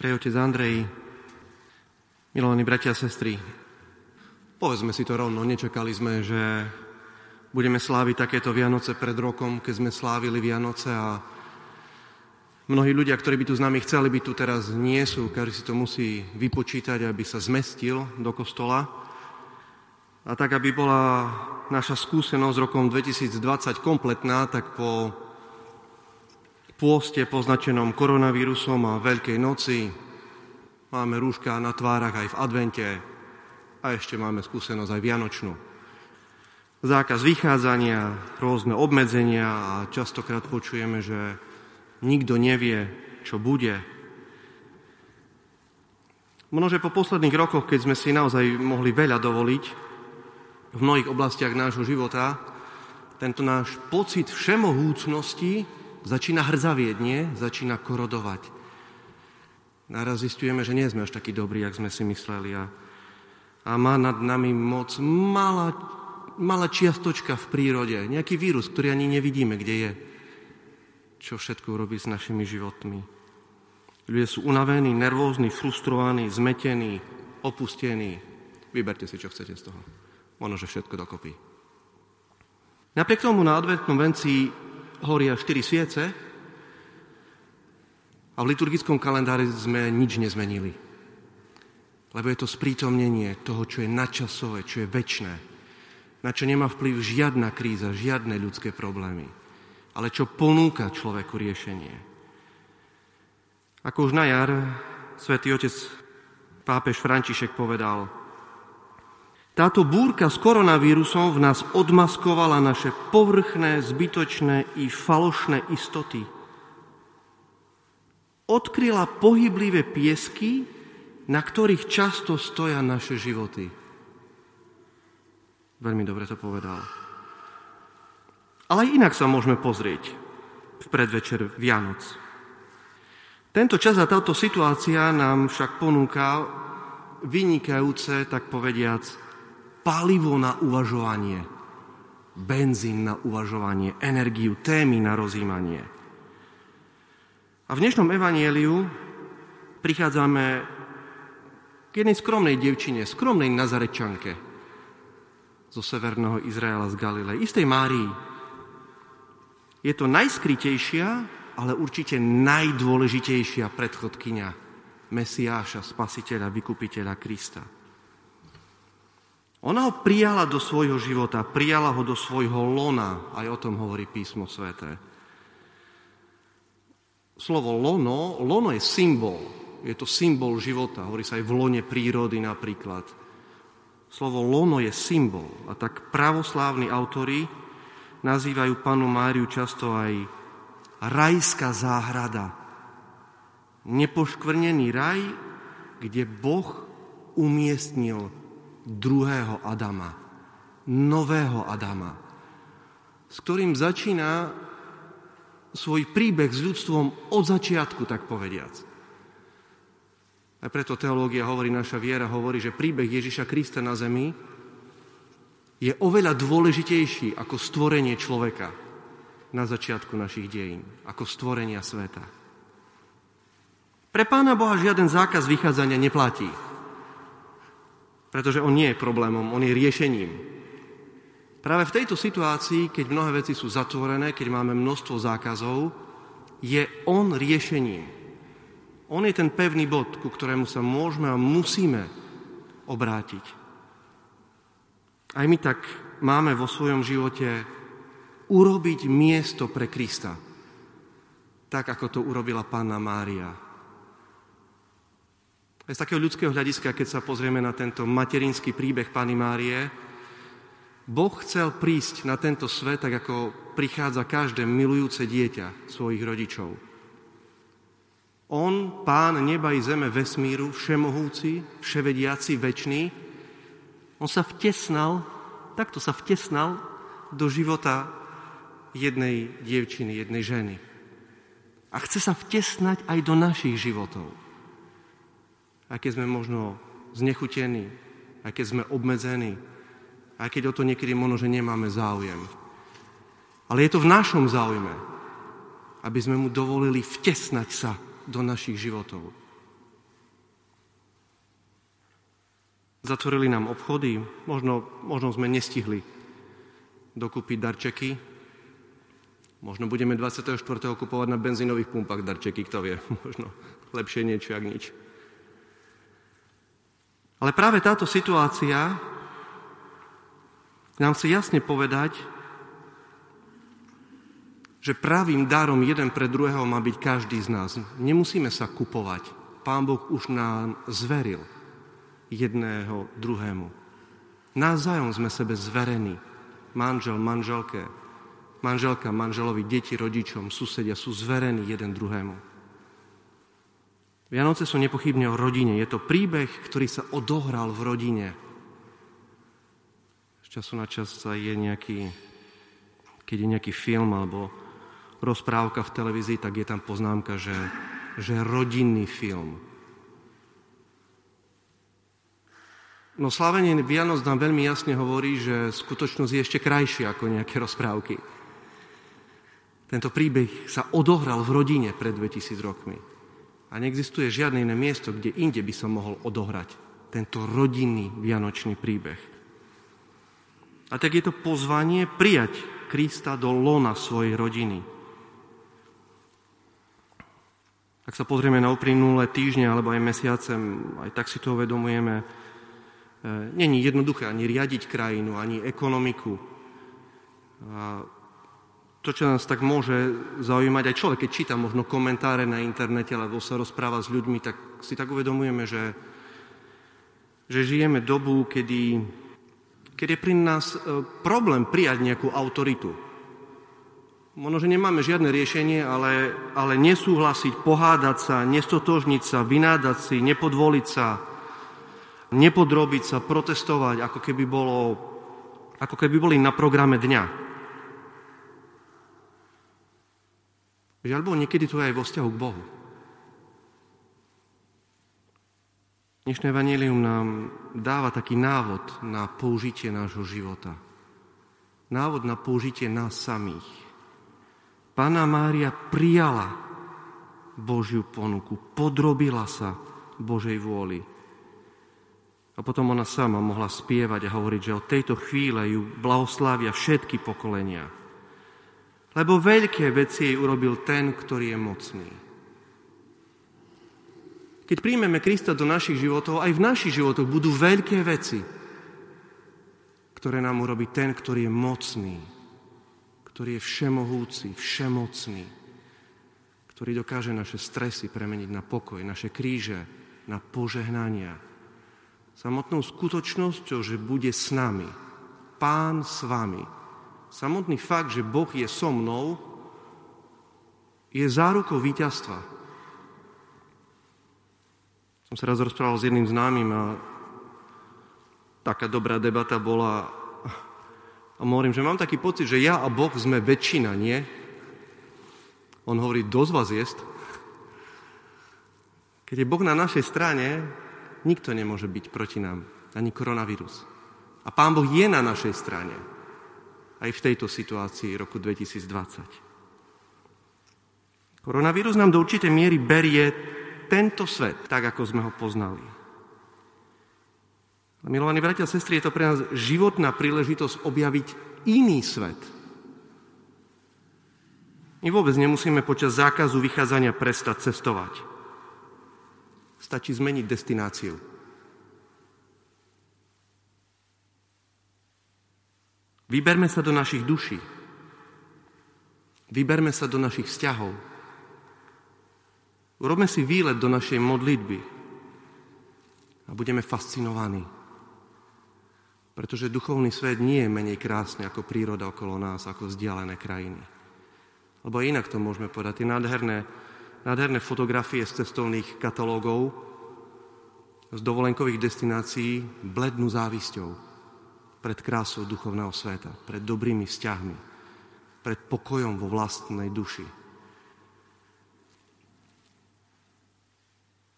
Prej otec Andrej, milovaní bratia a sestry, povedzme si to rovno, nečakali sme, že budeme sláviť takéto Vianoce pred rokom, keď sme slávili Vianoce a mnohí ľudia, ktorí by tu s nami chceli byť tu teraz, nie sú. Každý si to musí vypočítať, aby sa zmestil do kostola. A tak, aby bola naša skúsenosť rokom 2020 kompletná, tak po pôste poznačenom koronavírusom a Veľkej noci. Máme rúška na tvárach aj v advente a ešte máme skúsenosť aj vianočnú. Zákaz vychádzania, rôzne obmedzenia a častokrát počujeme, že nikto nevie, čo bude. Množe po posledných rokoch, keď sme si naozaj mohli veľa dovoliť v mnohých oblastiach nášho života, tento náš pocit všemohúcnosti začína hrzavieť, nie? Začína korodovať. Naraz zistujeme, že nie sme až takí dobrí, jak sme si mysleli. A, a má nad nami moc malá, malá čiastočka v prírode. Nejaký vírus, ktorý ani nevidíme, kde je. Čo všetko robí s našimi životmi. Ľudia sú unavení, nervózni, frustrovaní, zmetení, opustení. Vyberte si, čo chcete z toho. Ono, že všetko dokopy. Napriek tomu na adventnom venci horia štyri sviece a v liturgickom kalendári sme nič nezmenili. Lebo je to sprítomnenie toho, čo je nadčasové, čo je väčné, na čo nemá vplyv žiadna kríza, žiadne ľudské problémy, ale čo ponúka človeku riešenie. Ako už na jar svätý otec pápež František povedal, táto búrka s koronavírusom v nás odmaskovala naše povrchné, zbytočné i falošné istoty. Odkryla pohyblivé piesky, na ktorých často stoja naše životy. Veľmi dobre to povedal. Ale inak sa môžeme pozrieť v predvečer Vianoc. Tento čas a táto situácia nám však ponúka vynikajúce, tak povediac, palivo na uvažovanie, benzín na uvažovanie, energiu, témy na rozímanie. A v dnešnom evanieliu prichádzame k jednej skromnej devčine, skromnej nazarečanke zo severného Izraela z Galilei, istej Márii. Je to najskrytejšia, ale určite najdôležitejšia predchodkynia Mesiáša, Spasiteľa, Vykupiteľa Krista. Ona ho prijala do svojho života, prijala ho do svojho lona, aj o tom hovorí písmo sveté. Slovo lono, lono je symbol, je to symbol života, hovorí sa aj v lone prírody napríklad. Slovo lono je symbol a tak pravoslávni autori nazývajú panu Máriu často aj rajská záhrada. Nepoškvrnený raj, kde Boh umiestnil druhého Adama, nového Adama, s ktorým začína svoj príbeh s ľudstvom od začiatku, tak povediac. A preto teológia hovorí, naša viera hovorí, že príbeh Ježiša Krista na zemi je oveľa dôležitejší ako stvorenie človeka na začiatku našich dejín, ako stvorenia sveta. Pre Pána Boha žiaden zákaz vychádzania neplatí. Pretože on nie je problémom, on je riešením. Práve v tejto situácii, keď mnohé veci sú zatvorené, keď máme množstvo zákazov, je on riešením. On je ten pevný bod, ku ktorému sa môžeme a musíme obrátiť. Aj my tak máme vo svojom živote urobiť miesto pre Krista. Tak, ako to urobila Pána Mária aj z takého ľudského hľadiska, keď sa pozrieme na tento materinský príbeh Pany Márie, Boh chcel prísť na tento svet, tak ako prichádza každé milujúce dieťa svojich rodičov. On, pán neba i zeme, vesmíru, všemohúci, vševediaci, večný, on sa vtesnal, takto sa vtesnal do života jednej dievčiny, jednej ženy. A chce sa vtesnať aj do našich životov aj keď sme možno znechutení, aj keď sme obmedzení, aj keď o to niekedy možno, že nemáme záujem. Ale je to v našom záujme, aby sme mu dovolili vtesnať sa do našich životov. Zatvorili nám obchody, možno, možno sme nestihli dokúpiť darčeky, možno budeme 24. kupovať na benzínových pumpách darčeky, kto vie, možno lepšie niečo, ak nič. Ale práve táto situácia nám chce jasne povedať, že pravým darom jeden pre druhého má byť každý z nás. Nemusíme sa kupovať. Pán Boh už nám zveril jedného druhému. Názajom sme sebe zverení. Manžel, manželke, manželka, manželovi, deti, rodičom, susedia sú zverení jeden druhému. Vianoce sú nepochybne o rodine. Je to príbeh, ktorý sa odohral v rodine. Z času na čas sa je nejaký, keď je nejaký film alebo rozprávka v televízii, tak je tam poznámka, že, že rodinný film. No slávenie Vianoc nám veľmi jasne hovorí, že skutočnosť je ešte krajšia ako nejaké rozprávky. Tento príbeh sa odohral v rodine pred 2000 rokmi. A neexistuje žiadne iné miesto, kde inde by sa mohol odohrať tento rodinný vianočný príbeh. A tak je to pozvanie prijať Krista do lona svojej rodiny. Ak sa pozrieme na uplynulé týždne alebo aj mesiace, aj tak si to uvedomujeme, E, není jednoduché ani riadiť krajinu, ani ekonomiku. To, čo nás tak môže zaujímať aj človek, keď číta možno komentáre na internete alebo sa rozpráva s ľuďmi, tak si tak uvedomujeme, že, že žijeme dobu, kedy, kedy je pri nás e, problém prijať nejakú autoritu. Možno, že nemáme žiadne riešenie, ale, ale nesúhlasiť, pohádať sa, nestotožniť sa, vynádať si, nepodvoliť sa, nepodrobiť sa, protestovať, ako keby, bolo, ako keby boli na programe dňa. Žiaľ Bohu, niekedy to je aj vo vzťahu k Bohu. Dnešné vanílium nám dáva taký návod na použitie nášho života. Návod na použitie nás samých. Pána Mária prijala Božiu ponuku, podrobila sa Božej vôli. A potom ona sama mohla spievať a hovoriť, že od tejto chvíle ju blahoslávia všetky pokolenia. Lebo veľké veci jej urobil ten, ktorý je mocný. Keď príjmeme Krista do našich životov, aj v našich životoch budú veľké veci, ktoré nám urobí ten, ktorý je mocný, ktorý je všemohúci, všemocný, ktorý dokáže naše stresy premeniť na pokoj, naše kríže na požehnania, samotnou skutočnosťou, že bude s nami. Pán s vami. Samotný fakt, že Boh je so mnou, je zárukou víťazstva. Som sa raz rozprával s jedným známym a taká dobrá debata bola a hovorím, že mám taký pocit, že ja a Boh sme väčšina, nie? On hovorí, dosť vás jest. Keď je Boh na našej strane, nikto nemôže byť proti nám, ani koronavírus. A Pán Boh je na našej strane, aj v tejto situácii roku 2020. Koronavírus nám do určitej miery berie tento svet, tak ako sme ho poznali. A milovaní bratia a sestry, je to pre nás životná príležitosť objaviť iný svet. My vôbec nemusíme počas zákazu vychádzania prestať cestovať. Stačí zmeniť destináciu. Vyberme sa do našich duší. Vyberme sa do našich vzťahov. Urobme si výlet do našej modlitby a budeme fascinovaní. Pretože duchovný svet nie je menej krásny ako príroda okolo nás, ako vzdialené krajiny. Lebo inak to môžeme povedať. Tie nádherné nádherné fotografie z cestovných katalógov, z dovolenkových destinácií blednú závisťou pred krásou duchovného sveta, pred dobrými vzťahmi, pred pokojom vo vlastnej duši.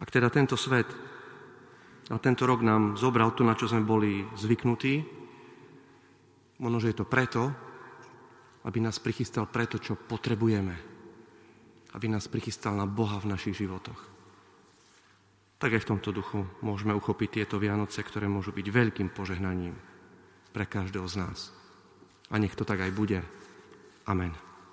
Ak teda tento svet a tento rok nám zobral to, na čo sme boli zvyknutí, možno, že je to preto, aby nás prichystal preto, čo potrebujeme aby nás prichystal na Boha v našich životoch. tak aj v tomto duchu môžeme uchopiť tieto Vianoce, ktoré môžu byť veľkým požehnaním pre každého z nás. A nech to tak aj bude. Amen.